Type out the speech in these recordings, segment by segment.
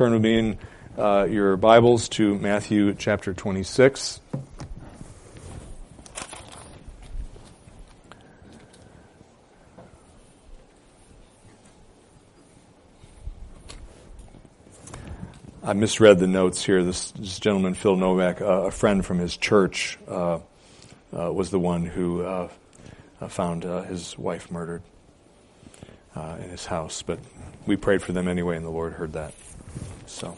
turn with me in uh, your Bibles to Matthew chapter 26. I misread the notes here. This, this gentleman, Phil Novak, uh, a friend from his church, uh, uh was the one who uh, uh, found his wife murdered in his house. But we prayed for them anyway, and the Lord heard that. So,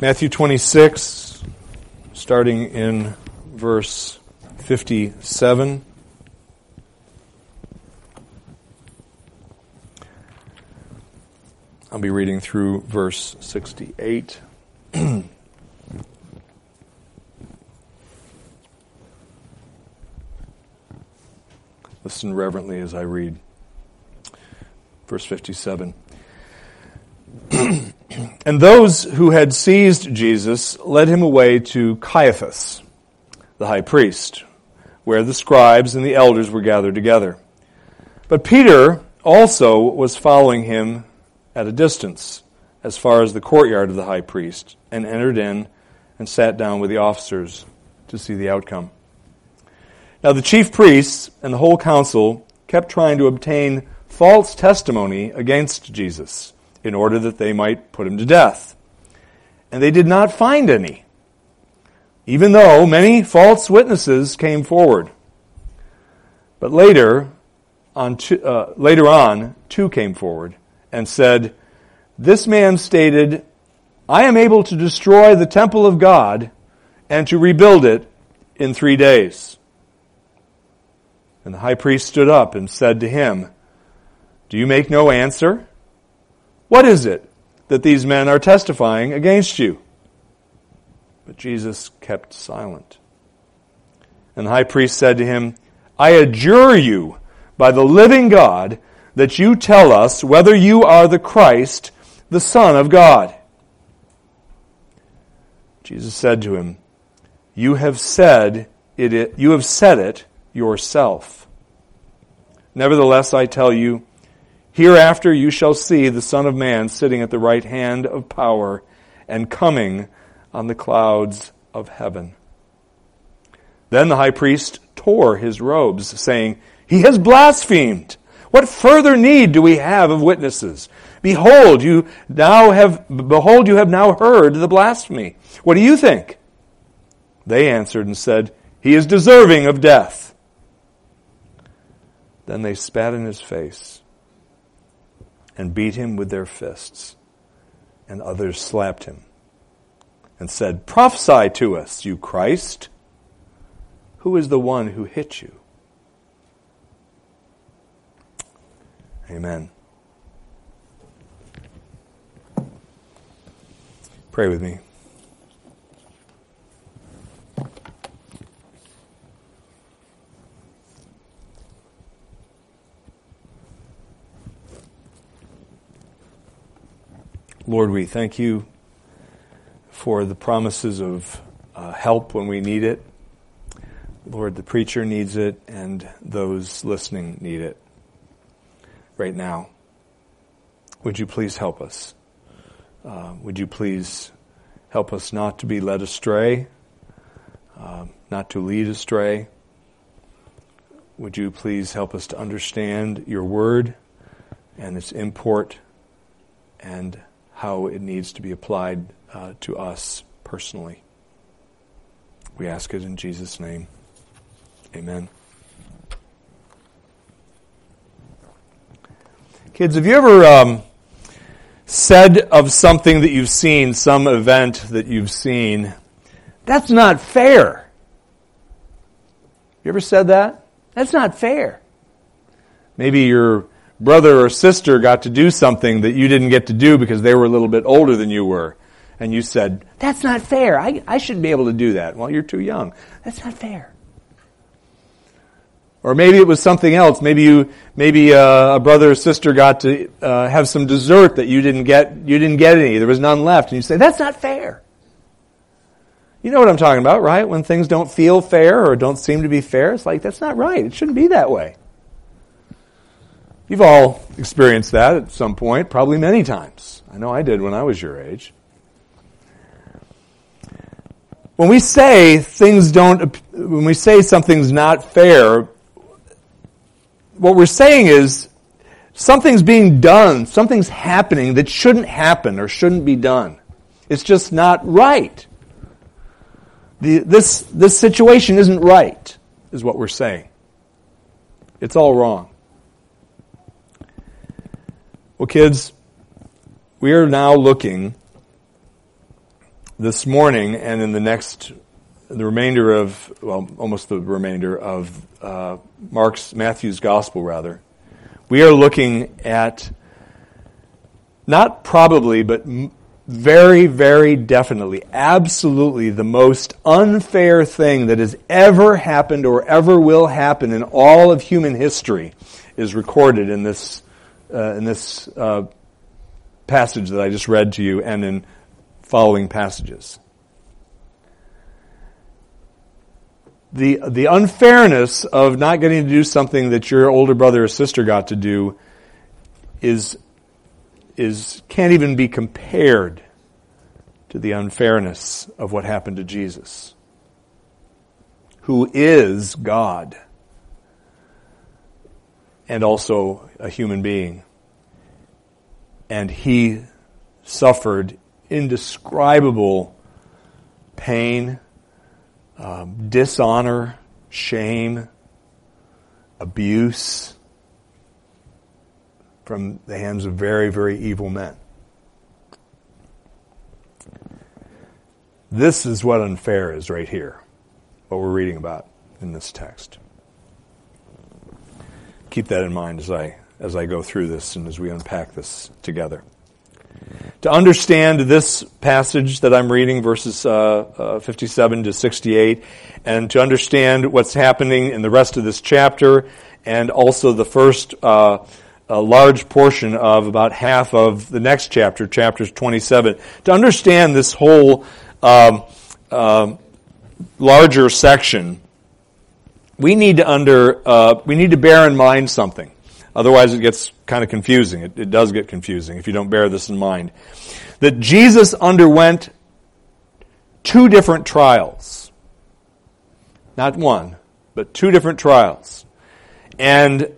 Matthew 26, starting in verse 57. I'll be reading through verse 68. Listen reverently as I read. Verse 57. And those who had seized Jesus led him away to Caiaphas, the high priest, where the scribes and the elders were gathered together. But Peter also was following him at a distance as far as the courtyard of the high priest and entered in and sat down with the officers to see the outcome. Now the chief priests and the whole council kept trying to obtain false testimony against Jesus in order that they might put him to death. And they did not find any, even though many false witnesses came forward. But later, on two, uh, later on, two came forward and said, This man stated, I am able to destroy the temple of God and to rebuild it in three days. And the high priest stood up and said to him, Do you make no answer? What is it that these men are testifying against you? But Jesus kept silent. And the high priest said to him, I adjure you by the living God that you tell us whether you are the Christ, the Son of God. Jesus said to him, You have said it, you have said it yourself. Nevertheless, I tell you, hereafter you shall see the Son of Man sitting at the right hand of power and coming on the clouds of heaven. Then the high priest tore his robes, saying, He has blasphemed. What further need do we have of witnesses? Behold, you now have, behold, you have now heard the blasphemy. What do you think? They answered and said, He is deserving of death. Then they spat in his face and beat him with their fists, and others slapped him and said, Prophesy to us, you Christ. Who is the one who hit you? Amen. Pray with me. Lord, we thank you for the promises of uh, help when we need it. Lord, the preacher needs it and those listening need it right now. Would you please help us? Uh, would you please help us not to be led astray, uh, not to lead astray? Would you please help us to understand your word and its import and how it needs to be applied uh, to us personally? We ask it in Jesus' name. Amen. Kids, have you ever um, said of something that you've seen, some event that you've seen, that's not fair? You ever said that? That's not fair. Maybe your brother or sister got to do something that you didn't get to do because they were a little bit older than you were. And you said, that's not fair. I, I should be able to do that. Well, you're too young. That's not fair. Or maybe it was something else. Maybe you, maybe uh, a brother or sister got to uh, have some dessert that you didn't get. You didn't get any. There was none left, and you say that's not fair. You know what I'm talking about, right? When things don't feel fair or don't seem to be fair, it's like that's not right. It shouldn't be that way. You've all experienced that at some point, probably many times. I know I did when I was your age. When we say things don't, when we say something's not fair, what we're saying is something's being done, something's happening that shouldn't happen or shouldn't be done. It's just not right. The, this, this situation isn't right, is what we're saying. It's all wrong. Well, kids, we are now looking this morning and in the next, the remainder of, well, almost the remainder of uh, Mark's, Matthew's gospel, rather. We are looking at not probably, but very, very definitely, absolutely the most unfair thing that has ever happened or ever will happen in all of human history is recorded in this, uh, in this uh, passage that I just read to you and in following passages. The, the unfairness of not getting to do something that your older brother or sister got to do is, is, can't even be compared to the unfairness of what happened to Jesus, who is God and also a human being. And he suffered indescribable pain, um, dishonor, shame, abuse from the hands of very, very evil men. This is what unfair is right here, what we're reading about in this text. Keep that in mind as I as I go through this and as we unpack this together. To understand this passage that I'm reading, verses uh, uh, 57 to 68, and to understand what's happening in the rest of this chapter, and also the first uh, large portion of about half of the next chapter, chapters 27, to understand this whole um, um larger section, we need to under uh, we need to bear in mind something. Otherwise, it gets kind of confusing. It, it does get confusing if you don't bear this in mind. That Jesus underwent two different trials. Not one, but two different trials. And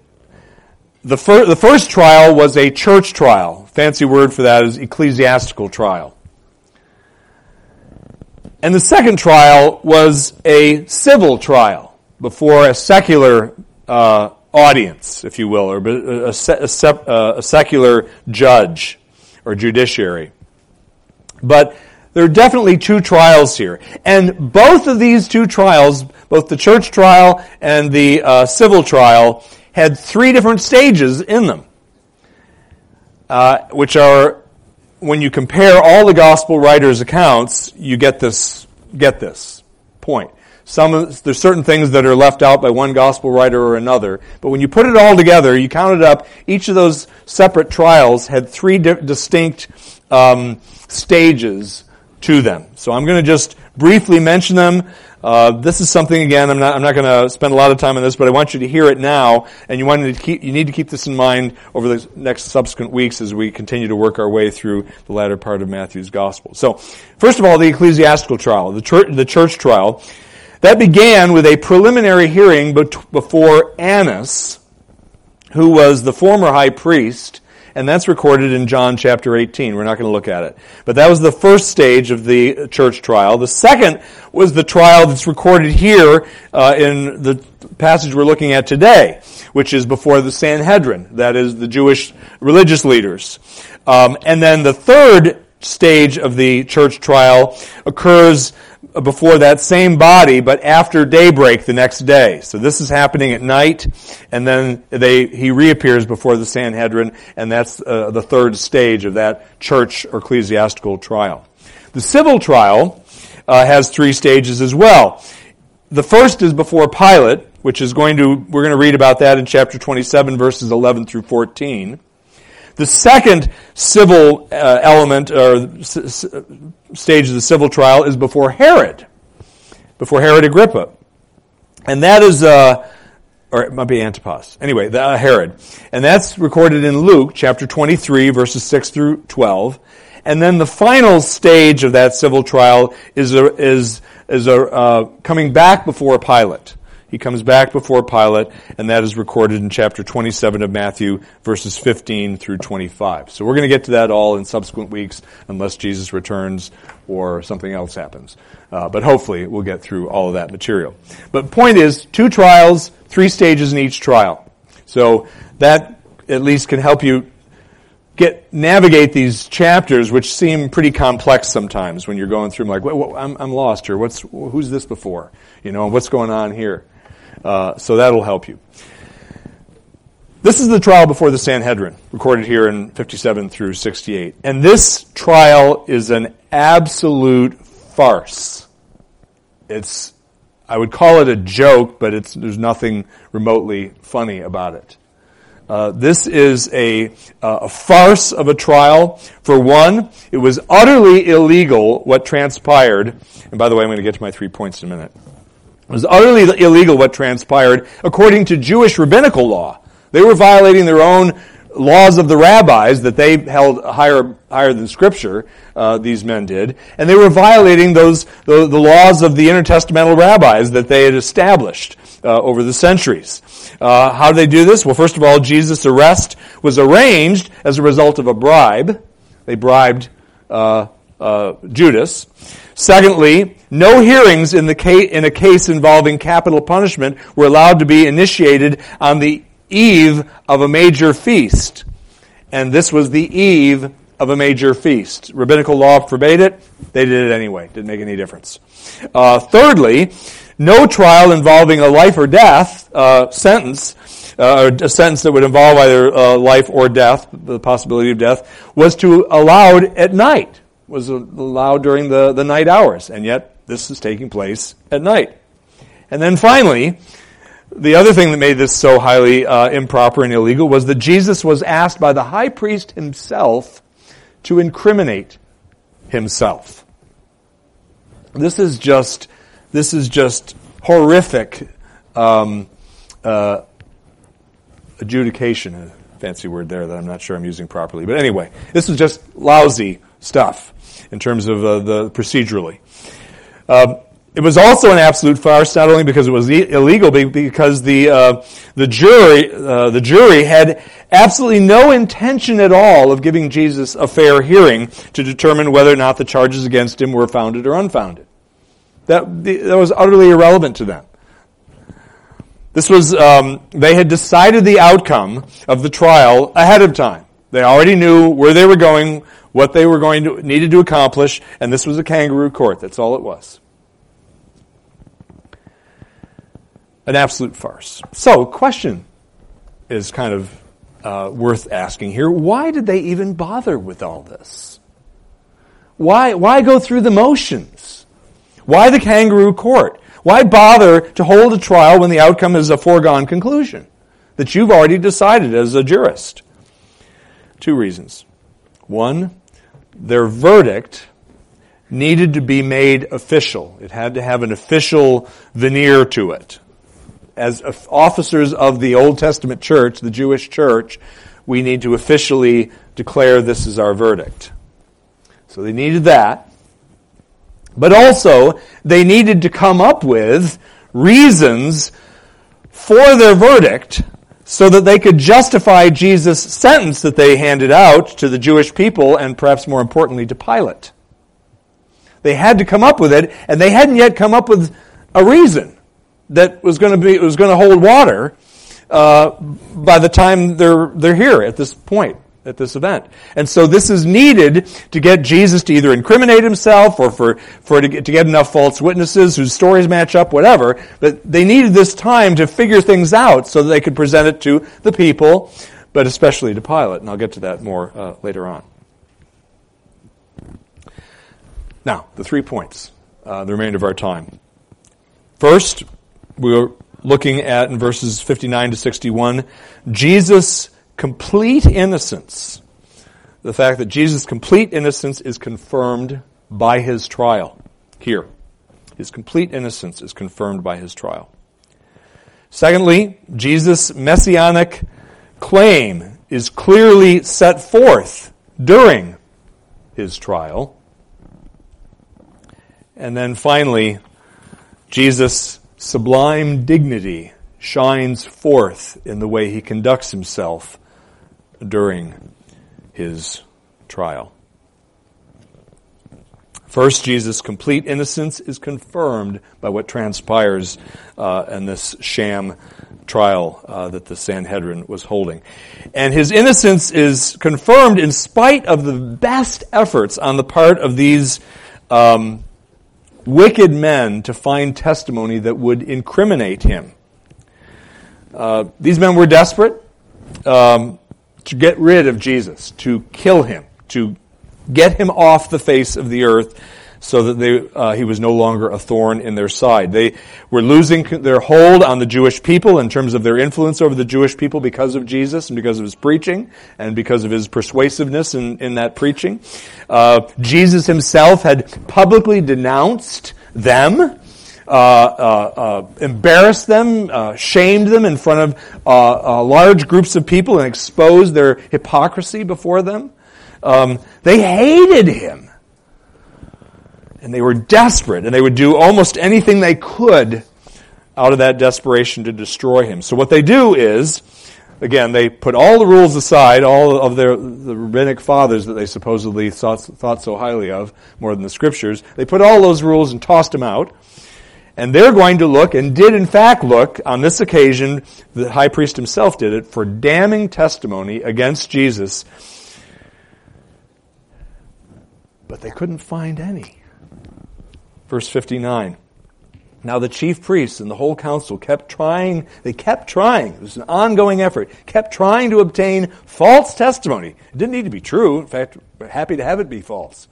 the, fir- the first trial was a church trial. Fancy word for that is ecclesiastical trial. And the second trial was a civil trial before a secular uh, audience, if you will, or a, a, a secular judge or judiciary. But there are definitely two trials here. And both of these two trials, both the church trial and the uh, civil trial, had three different stages in them, uh, which are, when you compare all the gospel writers' accounts, you get this, get this point. Some there's certain things that are left out by one gospel writer or another, but when you put it all together, you count it up. Each of those separate trials had three di- distinct um, stages to them. So I'm going to just briefly mention them. Uh, this is something again. I'm not. I'm not going to spend a lot of time on this, but I want you to hear it now, and you want to keep. You need to keep this in mind over the next subsequent weeks as we continue to work our way through the latter part of Matthew's gospel. So, first of all, the ecclesiastical trial, the church, the church trial. That began with a preliminary hearing before Annas, who was the former high priest, and that's recorded in John chapter 18. We're not going to look at it. But that was the first stage of the church trial. The second was the trial that's recorded here uh, in the passage we're looking at today, which is before the Sanhedrin, that is the Jewish religious leaders. Um, and then the third stage of the church trial occurs before that same body, but after daybreak the next day. So this is happening at night, and then they, he reappears before the Sanhedrin, and that's uh, the third stage of that church or ecclesiastical trial. The civil trial uh, has three stages as well. The first is before Pilate, which is going to, we're going to read about that in chapter 27, verses 11 through 14. The second civil uh, element or s- s- stage of the civil trial is before Herod, before Herod Agrippa. And that is, uh, or it might be Antipas. Anyway, the, uh, Herod. And that's recorded in Luke chapter 23 verses 6 through 12. And then the final stage of that civil trial is a, is, is a, uh, coming back before Pilate. He comes back before Pilate, and that is recorded in chapter 27 of Matthew, verses 15 through 25. So we're going to get to that all in subsequent weeks, unless Jesus returns or something else happens. Uh, but hopefully we'll get through all of that material. But point is, two trials, three stages in each trial. So that at least can help you get navigate these chapters, which seem pretty complex sometimes when you're going through them. Like, I'm, I'm lost here. What's who's this before? You know, what's going on here? Uh, so that'll help you. This is the trial before the Sanhedrin, recorded here in 57 through 68. And this trial is an absolute farce. It's, I would call it a joke, but it's, there's nothing remotely funny about it. Uh, this is a, uh, a farce of a trial. For one, it was utterly illegal what transpired. And by the way, I'm going to get to my three points in a minute. It was utterly illegal what transpired according to Jewish rabbinical law. They were violating their own laws of the rabbis that they held higher higher than Scripture. Uh, these men did, and they were violating those the, the, laws of the intertestamental rabbis that they had established uh, over the centuries. Uh, how did they do this? Well, first of all, Jesus' arrest was arranged as a result of a bribe. They bribed uh, uh, Judas. Secondly, no hearings in, the case, in a case involving capital punishment were allowed to be initiated on the eve of a major feast. And this was the eve of a major feast. Rabbinical law forbade it. They did it anyway. Didn't make any difference. Uh, thirdly, no trial involving a life or death uh, sentence, uh, a sentence that would involve either uh, life or death, the possibility of death, was to allowed at night was allowed during the, the night hours, and yet this is taking place at night. And then finally, the other thing that made this so highly uh, improper and illegal was that Jesus was asked by the high priest himself to incriminate himself. This is just this is just horrific um, uh, adjudication. A fancy word there that I'm not sure I'm using properly. But anyway, this is just lousy stuff in terms of uh, the procedurally. Um, it was also an absolute farce, not only because it was illegal, but because the uh, the jury uh, the jury had absolutely no intention at all of giving Jesus a fair hearing to determine whether or not the charges against him were founded or unfounded. That that was utterly irrelevant to them. This was um, they had decided the outcome of the trial ahead of time. They already knew where they were going, what they were going to needed to accomplish, and this was a kangaroo court. That's all it was. An absolute farce. So, question is kind of uh, worth asking here. Why did they even bother with all this? Why, why go through the motions? Why the kangaroo court? Why bother to hold a trial when the outcome is a foregone conclusion that you've already decided as a jurist? Two reasons. One, their verdict needed to be made official. It had to have an official veneer to it. As officers of the Old Testament church, the Jewish church, we need to officially declare this is our verdict. So they needed that. But also, they needed to come up with reasons for their verdict so that they could justify Jesus' sentence that they handed out to the Jewish people and perhaps more importantly to Pilate. They had to come up with it, and they hadn't yet come up with a reason that was going to be was going to hold water uh, by the time they're they're here at this point at this event. And so this is needed to get Jesus to either incriminate himself or for, for to get, to get enough false witnesses whose stories match up, whatever. But they needed this time to figure things out so that they could present it to the people, but especially to Pilate. And I'll get to that more uh, later on. Now, the three points, uh, the remainder of our time. First, we're looking at in verses 59 to 61, Jesus complete innocence, the fact that Jesus' complete innocence is confirmed by his trial here. His complete innocence is confirmed by his trial. Secondly, Jesus' messianic claim is clearly set forth during his trial. And then finally, Jesus' sublime dignity shines forth in the way he conducts himself during his trial. First, Jesus' complete innocence is confirmed by what transpires uh, in this sham trial uh, that the Sanhedrin was holding. And his innocence is confirmed in spite of the best efforts on the part of these um, wicked men to find testimony that would incriminate him. Uh, these men were desperate um, to get rid of Jesus, to kill him, to get him off the face of the earth so that they, uh, he was no longer a thorn in their side. They were losing their hold on the Jewish people in terms of their influence over the Jewish people because of Jesus and because of his preaching and because of his persuasiveness in, in that preaching. Uh, Jesus himself had publicly denounced them. Uh, uh, uh, embarrassed them, shamed them in front of large groups of people, and exposed their hypocrisy before them. Um, they hated him. And they were desperate, and they would do almost anything they could out of that desperation to destroy him. So what they do is, again, they put all the rules aside, all of their the rabbinic fathers that they supposedly thought, thought so highly of, more than the scriptures. They put all those rules and tossed them out. And they're going to look, and did in fact look, on this occasion, the high priest himself did it, for damning testimony against Jesus. But they couldn't find any. Verse 59. Now the chief priests and the whole council kept trying, they kept trying, it was an ongoing effort, kept trying to obtain false testimony. It didn't need to be true. In fact, we're happy to have it be false.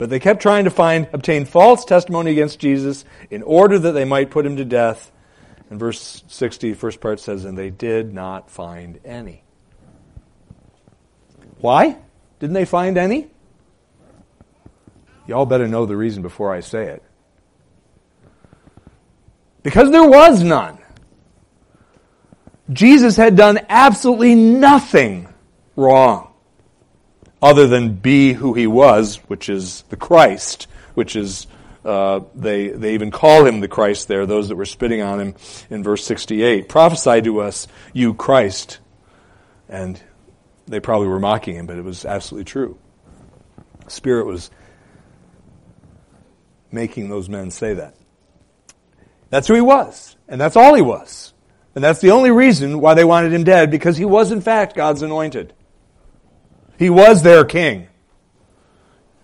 But they kept trying to find, obtain false testimony against Jesus in order that they might put him to death. And verse 60, first part says, and they did not find any. Why? Didn't they find any? Y'all better know the reason before I say it. Because there was none. Jesus had done absolutely nothing wrong other than be who he was, which is the Christ, which is, uh, they, they even call him the Christ there, those that were spitting on him in verse 68. Prophesy to us, you Christ. And they probably were mocking him, but it was absolutely true. Spirit was making those men say that. That's who he was. And that's all he was. And that's the only reason why they wanted him dead, because he was in fact God's anointed. He was their king,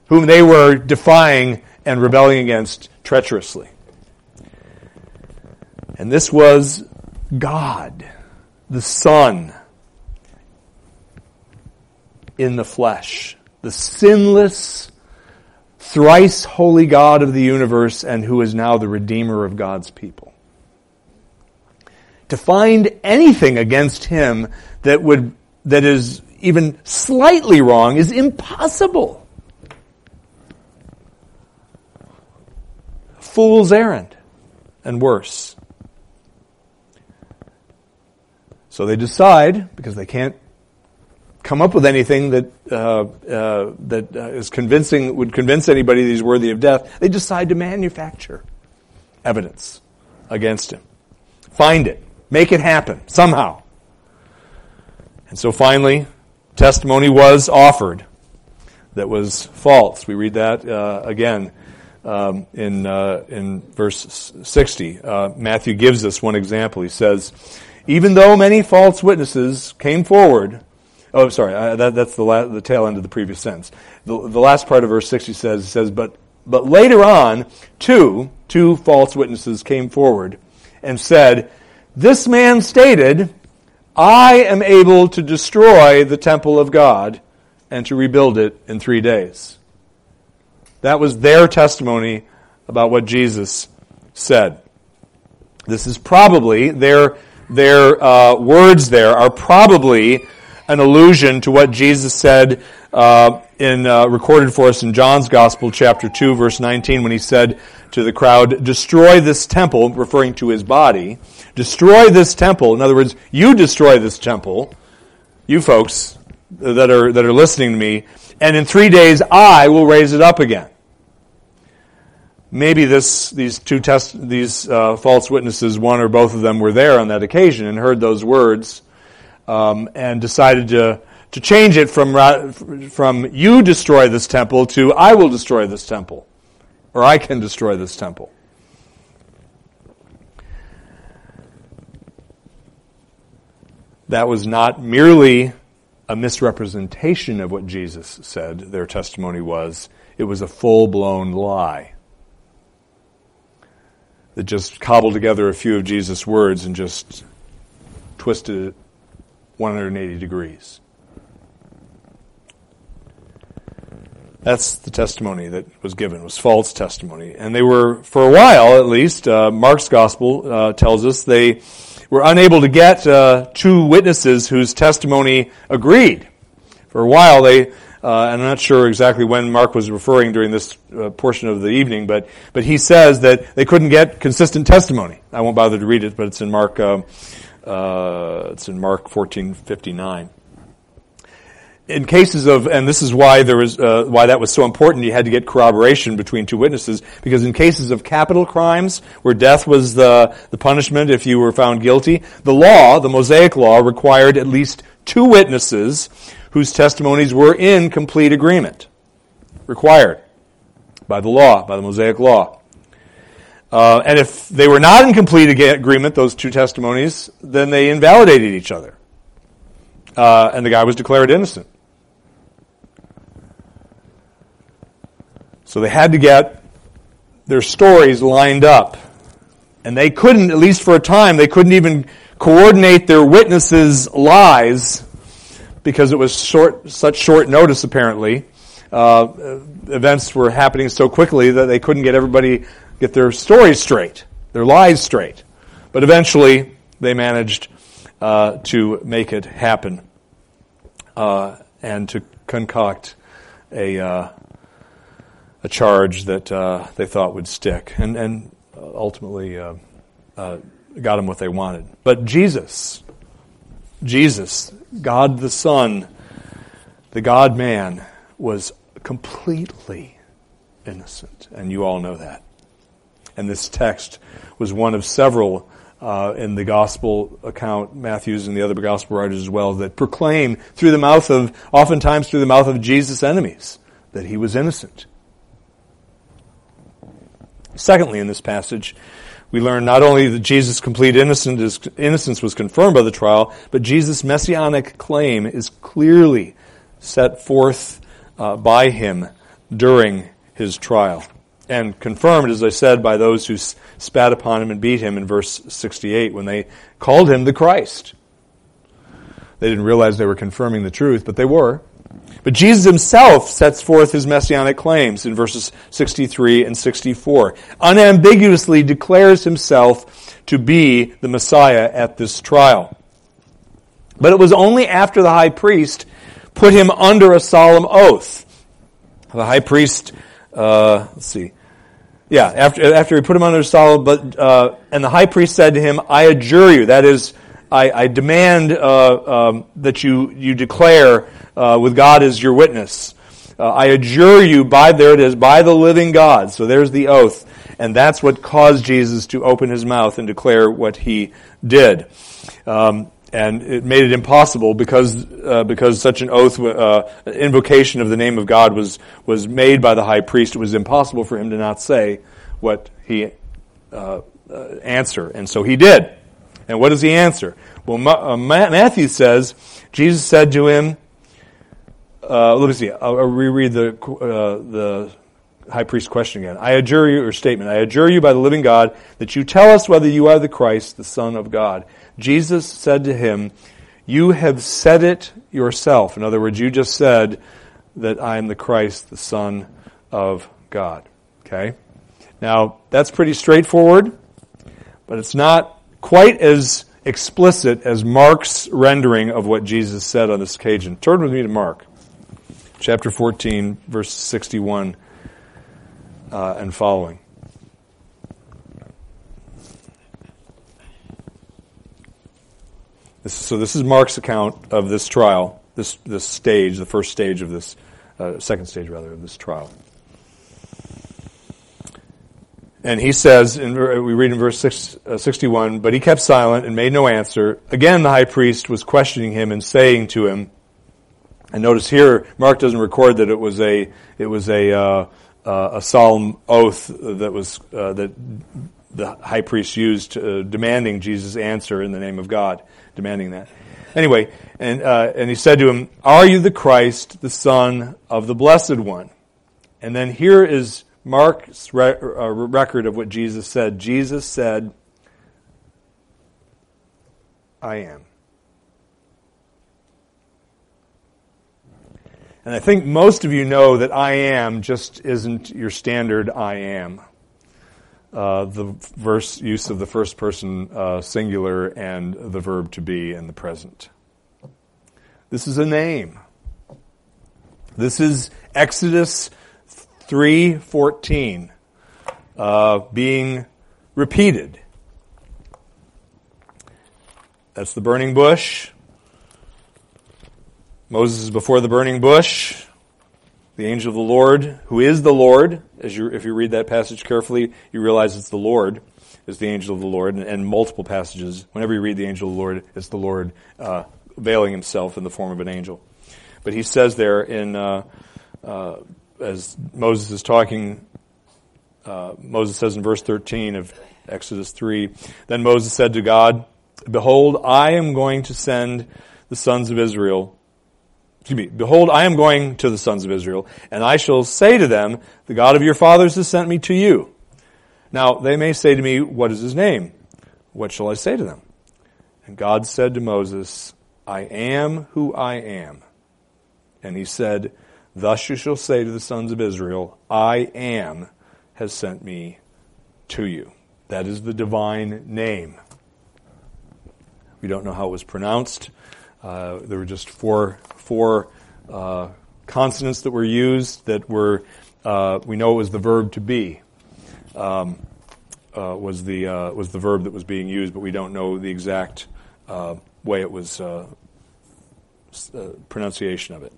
whom they were defying and rebelling against treacherously. And this was God, the Son, in the flesh, the sinless thrice holy God of the universe and who is now the Redeemer of God's people. To find anything against him that would, that is even slightly wrong is impossible. Fool's errand and worse. So they decide, because they can't come up with anything that uh, uh, that uh, is convincing would convince anybody that he's worthy of death. They decide to manufacture evidence against him, find it, make it happen somehow. And so finally, testimony was offered that was false. We read that uh, again. Um, in uh, in verse 60, uh, Matthew gives us one example. He says, "Even though many false witnesses came forward, Oh, sorry. Uh, that, that's the, la- the tail end of the previous sentence. The, the last part of verse 60 says, says, but, but later on, two, two false witnesses came forward and said, this man stated, I am able to destroy the temple of God and to rebuild it in three days. That was their testimony about what Jesus said. This is probably, their, their uh, words there are probably an allusion to what Jesus said uh, in uh, recorded for us in John's Gospel, chapter two, verse nineteen, when he said to the crowd, "Destroy this temple," referring to his body. Destroy this temple, in other words, you destroy this temple, you folks that are, that are listening to me, and in three days I will raise it up again. Maybe this, these two test, these uh, false witnesses, one or both of them, were there on that occasion and heard those words, um, and decided to to change it from from you destroy this temple to I will destroy this temple, or I can destroy this temple. That was not merely a misrepresentation of what Jesus said their testimony was, it was a full blown lie that just cobbled together a few of Jesus' words and just twisted it 180 degrees. That's the testimony that was given, was false testimony. And they were, for a while at least, uh, Mark's gospel uh, tells us, they were unable to get uh, two witnesses whose testimony agreed. For a while, they, uh, and I'm not sure exactly when Mark was referring during this uh, portion of the evening, but but he says that they couldn't get consistent testimony. I won't bother to read it, but it's in Mark. Uh, uh it's in Mark 14:59 in cases of, and this is why there was, uh, why that was so important, you had to get corroboration between two witnesses, because in cases of capital crimes, where death was the, the punishment if you were found guilty, the law, the Mosaic law, required at least two witnesses whose testimonies were in complete agreement. Required by the law, by the Mosaic law. Uh, and if they were not in complete agreement, those two testimonies, then they invalidated each other. Uh, and the guy was declared innocent. So they had to get their stories lined up. And they couldn't, at least for a time, they couldn't even coordinate their witnesses' lies because it was short, such short notice apparently. Uh, events were happening so quickly that they couldn't get everybody, get their stories straight, their lies straight. But eventually they managed uh, to make it happen uh, and to concoct a, uh, a charge that uh, they thought would stick, and, and ultimately uh, uh, got them what they wanted. But Jesus, Jesus, God the Son, the God man, was completely innocent, and you all know that. And this text was one of several uh, in the gospel account, Matthew's and the other gospel writers as well, that proclaim through the mouth of, oftentimes through the mouth of Jesus' enemies, that he was innocent. Secondly, in this passage, we learn not only that Jesus' complete innocence was confirmed by the trial, but Jesus' messianic claim is clearly set forth uh, by him during his trial. And confirmed, as I said, by those who spat upon him and beat him in verse 68 when they called him the Christ. They didn't realize they were confirming the truth, but they were. But Jesus himself sets forth his messianic claims in verses 63 and 64, unambiguously declares himself to be the Messiah at this trial. But it was only after the high priest put him under a solemn oath. The high priest, uh, let's see, yeah, after, after he put him under a solemn, but, uh, and the high priest said to him, I adjure you, that is, I, I demand uh, um, that you, you declare uh, with God as your witness. Uh, I adjure you by, there it is, by the living God. So there's the oath. And that's what caused Jesus to open his mouth and declare what he did. Um, and it made it impossible because uh, because such an oath, uh, invocation of the name of God was was made by the high priest. It was impossible for him to not say what he uh, uh answer, and so he did. And what does he answer? Well, uh, Matthew says, Jesus said to him, uh, let me see, I'll, I'll reread the, uh, the high priest question again. I adjure you, or statement, I adjure you by the living God that you tell us whether you are the Christ, the Son of God. Jesus said to him, You have said it yourself. In other words, you just said that I am the Christ, the Son of God. Okay? Now, that's pretty straightforward, but it's not quite as explicit as Mark's rendering of what Jesus said on this occasion. Turn with me to Mark, chapter 14, verse 61 uh, and following. So this is Mark's account of this trial, this, this stage, the first stage of this, uh, second stage rather, of this trial. And he says, and we read in verse six, uh, 61, but he kept silent and made no answer. Again, the high priest was questioning him and saying to him, and notice here, Mark doesn't record that it was a, it was a, uh, uh, a solemn oath that was, uh, that the high priest used uh, demanding Jesus' answer in the name of God, demanding that. Anyway, and, uh, and he said to him, Are you the Christ, the Son of the Blessed One? And then here is Mark's re- uh, record of what Jesus said. Jesus said, I am. And I think most of you know that I am just isn't your standard I am uh, the verse use of the first person uh, singular and the verb to be in the present. This is a name. This is Exodus 3:14 uh, being repeated. That's the burning bush. Moses is before the burning bush the angel of the Lord, who is the Lord, as you, if you read that passage carefully, you realize it's the Lord, is the angel of the Lord, and, and multiple passages. Whenever you read the angel of the Lord, it's the Lord uh, veiling himself in the form of an angel. But he says there in, uh, uh, as Moses is talking, uh, Moses says in verse 13 of Exodus 3, Then Moses said to God, Behold, I am going to send the sons of Israel excuse me, behold, I am going to the sons of Israel, and I shall say to them, the God of your fathers has sent me to you. Now, they may say to me, what is his name? What shall I say to them? And God said to Moses, I am who I am. And he said, Thus you shall say to the sons of Israel, I am has sent me to you. That is the divine name. We don't know how it was pronounced. Uh, there were just four four uh, consonants that were used that were uh, we know it was the verb to be um, uh, was the uh, was the verb that was being used, but we don't know the exact uh, way it was pronunciation of it.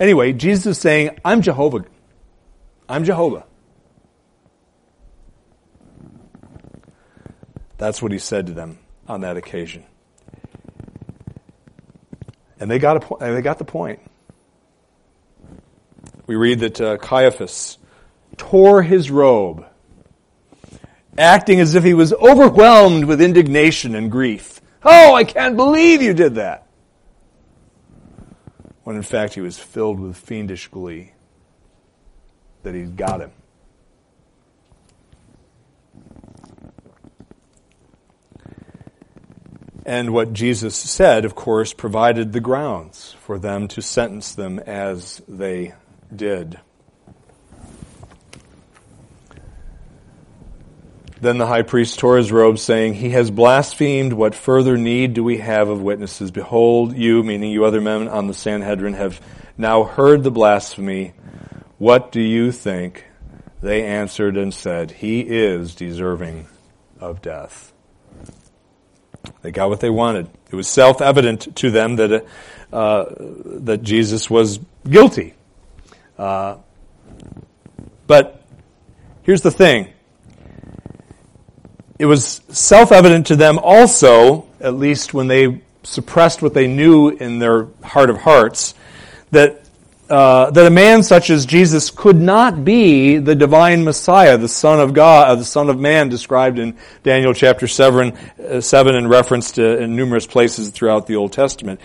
Anyway, Jesus is saying, "I'm Jehovah. I'm Jehovah." That's what he said to them on that occasion. And they got, po- they got the point. We read that uh, Caiaphas tore his robe, acting as if he was overwhelmed with indignation and grief. Oh, I can't believe you did that. When in fact he was filled with fiendish glee that he'd got him. And what Jesus said, of course, provided the grounds for them to sentence them as they did. Then the high priest tore his robe, saying, He has blasphemed. What further need do we have of witnesses? Behold, you, meaning you other men on the Sanhedrin, have now heard the blasphemy. What do you think? They answered and said, He is deserving of death. They got what they wanted. It was self-evident to them that, uh, that Jesus was guilty. Uh, but here's the thing. It was self-evident to them also, at least when they suppressed what they knew in their heart of hearts, that uh, that a man such as Jesus could not be the divine Messiah, the Son of God, uh, the Son of Man, described in Daniel chapter seven, uh, seven, and referenced uh, in numerous places throughout the Old Testament.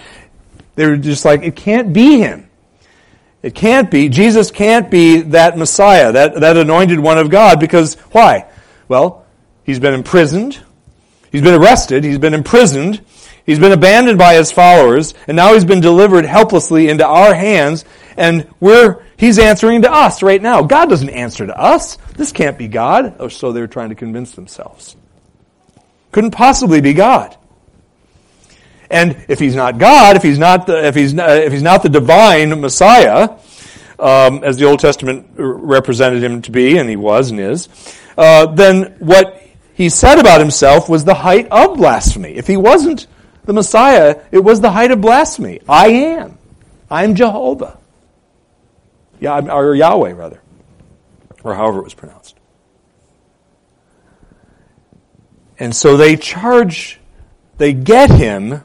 They were just like, it can't be him. It can't be. Jesus can't be that Messiah, that, that anointed one of God, because why? Well, he's been imprisoned. He's been arrested. He's been imprisoned. He's been abandoned by his followers, and now he's been delivered helplessly into our hands, and we're, he's answering to us right now. God doesn't answer to us. This can't be God. Or so they were trying to convince themselves. Couldn't possibly be God. And if he's not God, if he's not the, if he's not, if he's not the divine Messiah, um, as the Old Testament represented him to be, and he was and is, uh, then what he said about himself was the height of blasphemy. If he wasn't the Messiah, it was the height of blasphemy. I am. I am Jehovah. Yeah, or Yahweh, rather. Or however it was pronounced. And so they charge, they get him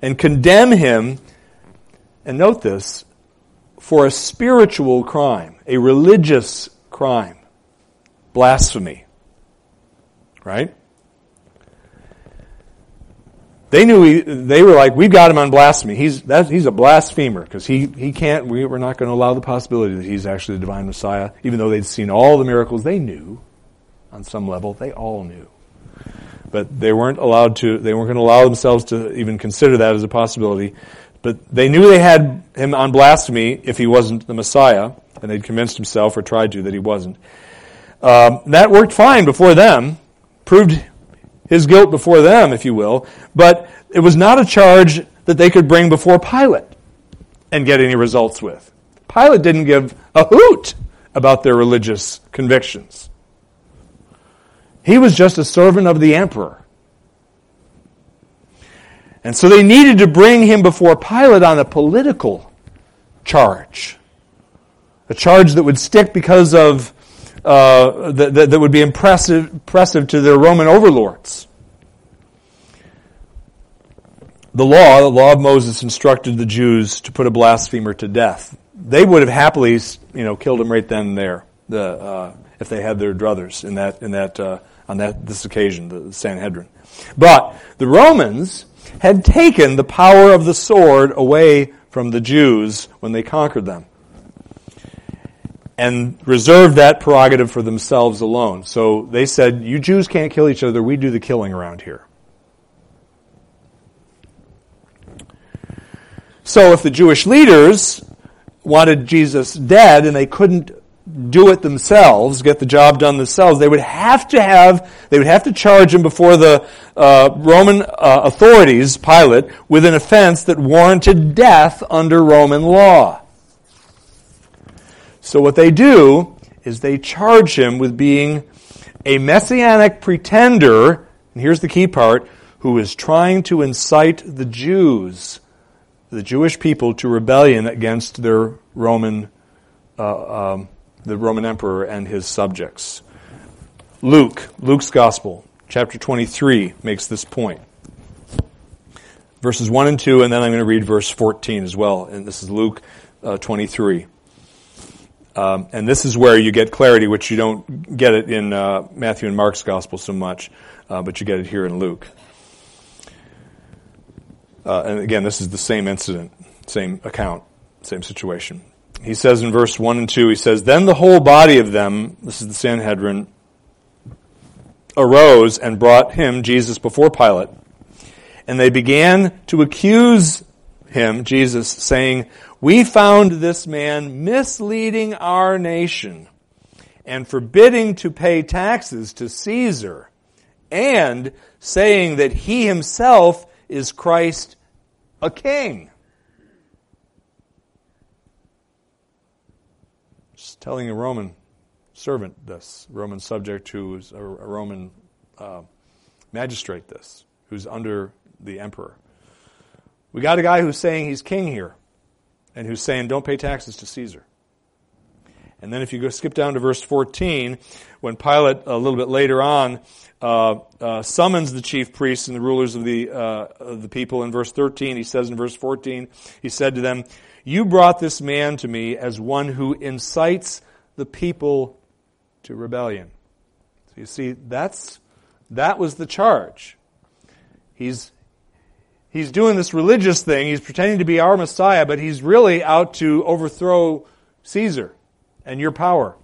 and condemn him, and note this, for a spiritual crime, a religious crime, blasphemy. Right? They knew he, they were like, we've got him on blasphemy. He's, that, he's a blasphemer because he, he can't, we, we're not going to allow the possibility that he's actually the divine Messiah, even though they'd seen all the miracles they knew on some level. They all knew. But they weren't allowed to, they weren't going to allow themselves to even consider that as a possibility. But they knew they had him on blasphemy if he wasn't the Messiah, and they'd convinced himself or tried to that he wasn't. Um, that worked fine before them, proved his guilt before them, if you will, but it was not a charge that they could bring before Pilate and get any results with. Pilate didn't give a hoot about their religious convictions. He was just a servant of the emperor. And so they needed to bring him before Pilate on a political charge. A charge that would stick because of uh, that, that, would be impressive, impressive to their Roman overlords. The law, the law of Moses, instructed the Jews to put a blasphemer to death. They would have happily, you know, killed him right then and there, the, uh, if they had their druthers in that, in that, uh, on that this occasion, the Sanhedrin. But the Romans had taken the power of the sword away from the Jews when they conquered them and reserved that prerogative for themselves alone. So they said, You Jews can't kill each other, we do the killing around here. So if the Jewish leaders wanted Jesus dead and they couldn't do it themselves, get the job done themselves, they would have to have, they would have to charge him before the uh, Roman uh, authorities, Pilate, with an offense that warranted death under Roman law. So what they do is they charge him with being a messianic pretender, and here's the key part, who is trying to incite the Jews, the Jewish people, to rebellion against their Roman, uh, um, the Roman emperor and his subjects. Luke, Luke's Gospel, chapter 23, makes this point. Verses 1 and 2, and then I'm going to read verse 14 as well, and this is Luke uh, 23. Um, and this is where you get clarity, which you don't get it in uh, Matthew and Mark's gospel so much, uh, but you get it here in Luke. Uh, and again, this is the same incident, same account, same situation. He says in verse 1 and 2, he says, Then the whole body of them, this is the Sanhedrin, arose and brought him, Jesus, before Pilate. And they began to accuse him, Jesus, saying, we found this man misleading our nation and forbidding to pay taxes to Caesar and saying that he himself is Christ a king. Just telling a Roman servant this, Roman subject who is a, Roman uh, magistrate this, who's under the emperor. We got a guy who's saying he's king here and who's saying, don't pay taxes to Caesar. And then if you go skip down to verse 14, when Pilate, a little bit later on, uh, uh, summons the chief priests and the rulers of the, uh, of the people in verse 13, he says in verse 14, he said to them, You brought this man to me as one who incites the people to rebellion. So you see, that's, that was the charge. He's, he's doing this religious thing. He's pretending to be our Messiah, but he's really out to overthrow Caesar and your power,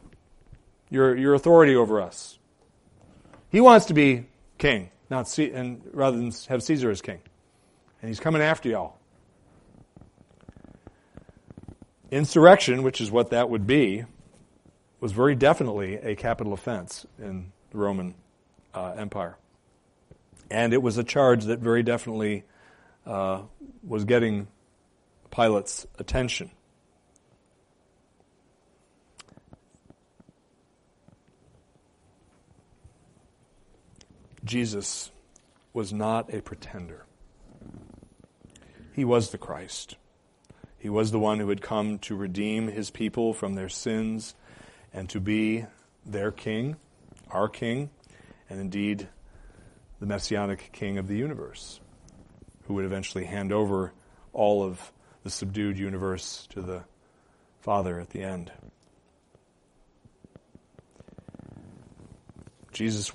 your, your authority over us. He wants to be king, not C- and rather than have Caesar as king. And he's coming after y'all. Insurrection, which is what that would be, was very definitely a capital offense in the Roman uh, Empire. And it was a charge that very definitely uh, was getting Pilate's attention. Jesus was not a pretender. He was the Christ. He was the one who had come to redeem his people from their sins and to be their king, our king, and indeed the messianic king of the universe, who would eventually hand over all of the subdued universe to the Father at the end. Jesus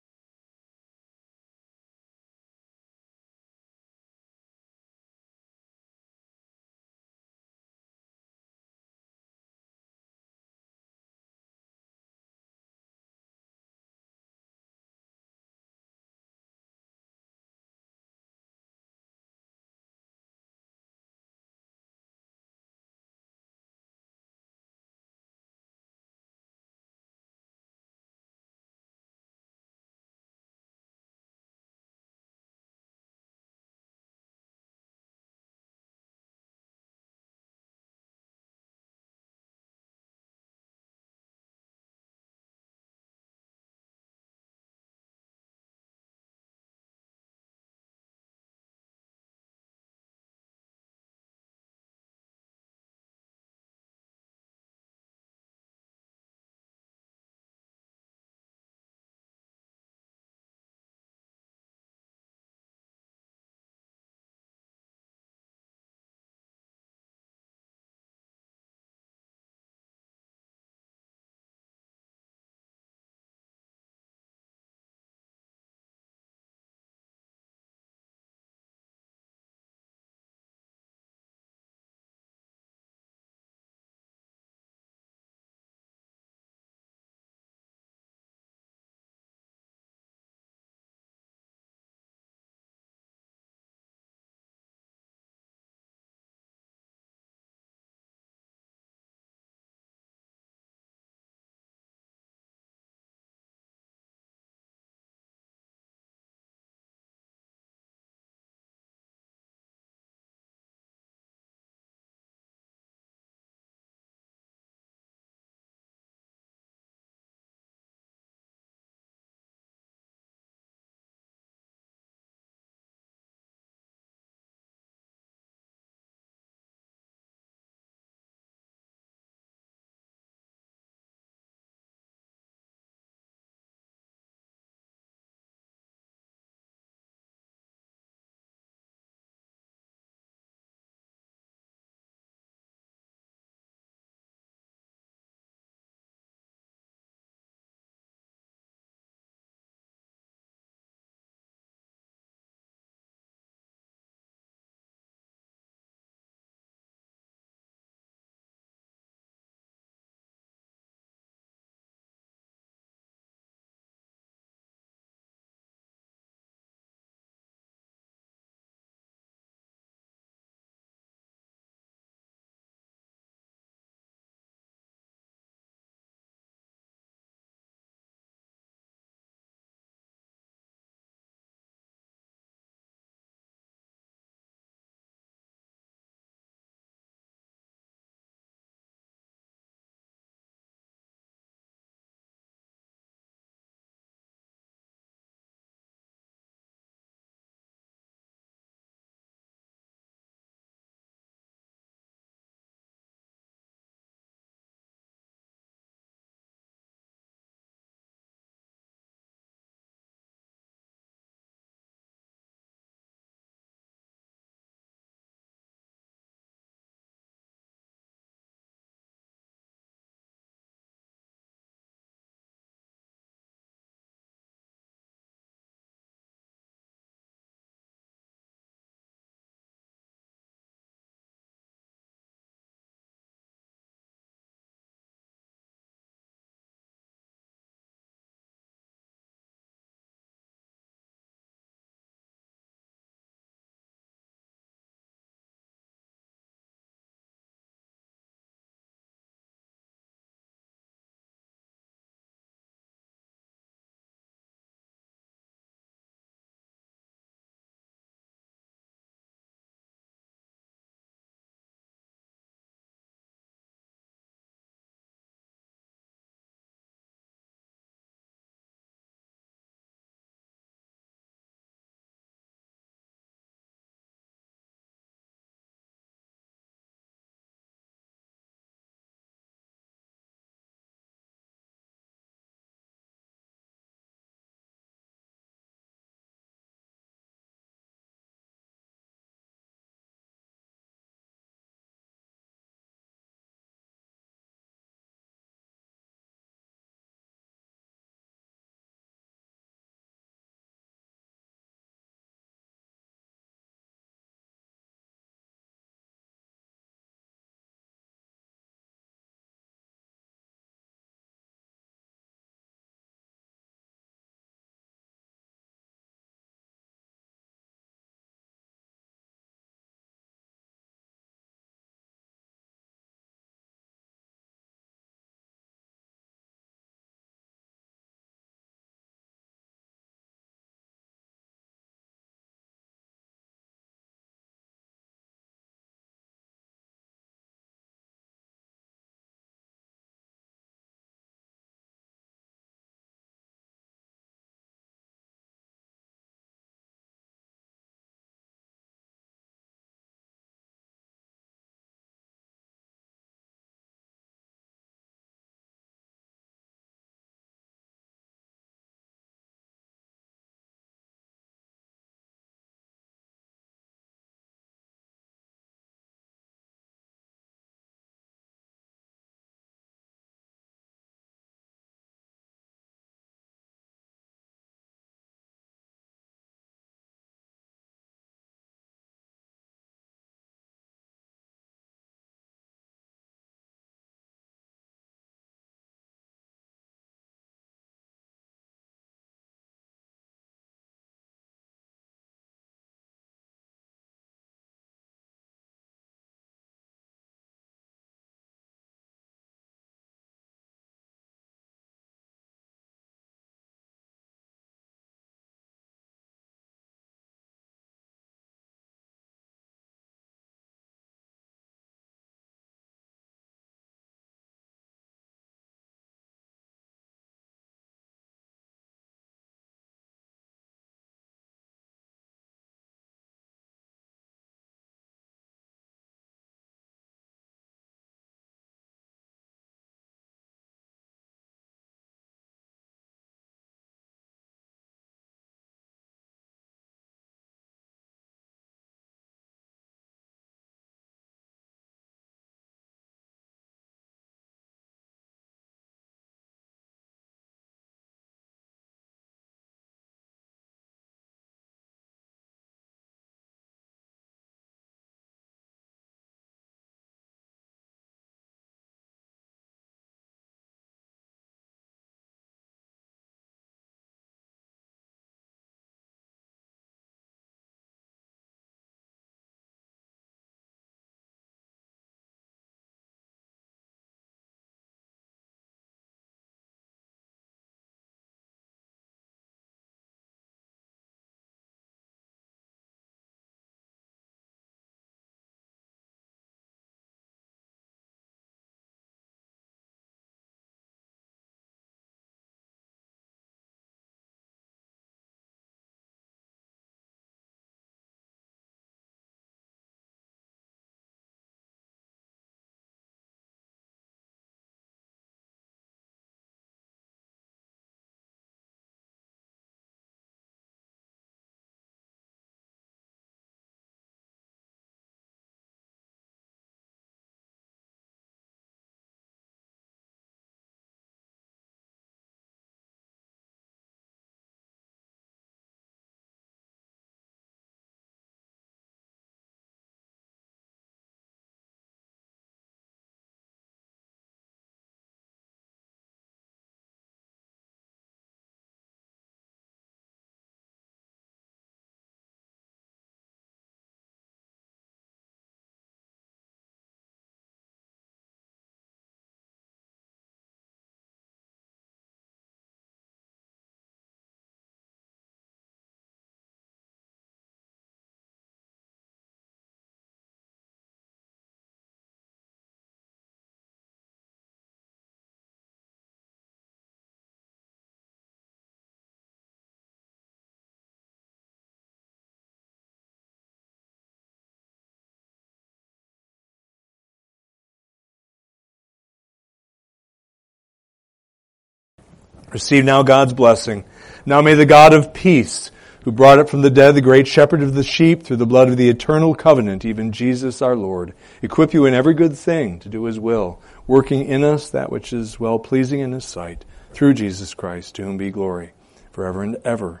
Receive now God's blessing. Now may the God of peace, who brought up from the dead the great shepherd of the sheep through the blood of the eternal covenant, even Jesus our Lord, equip you in every good thing to do his will, working in us that which is well pleasing in his sight, through Jesus Christ, to whom be glory forever and ever.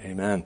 Amen.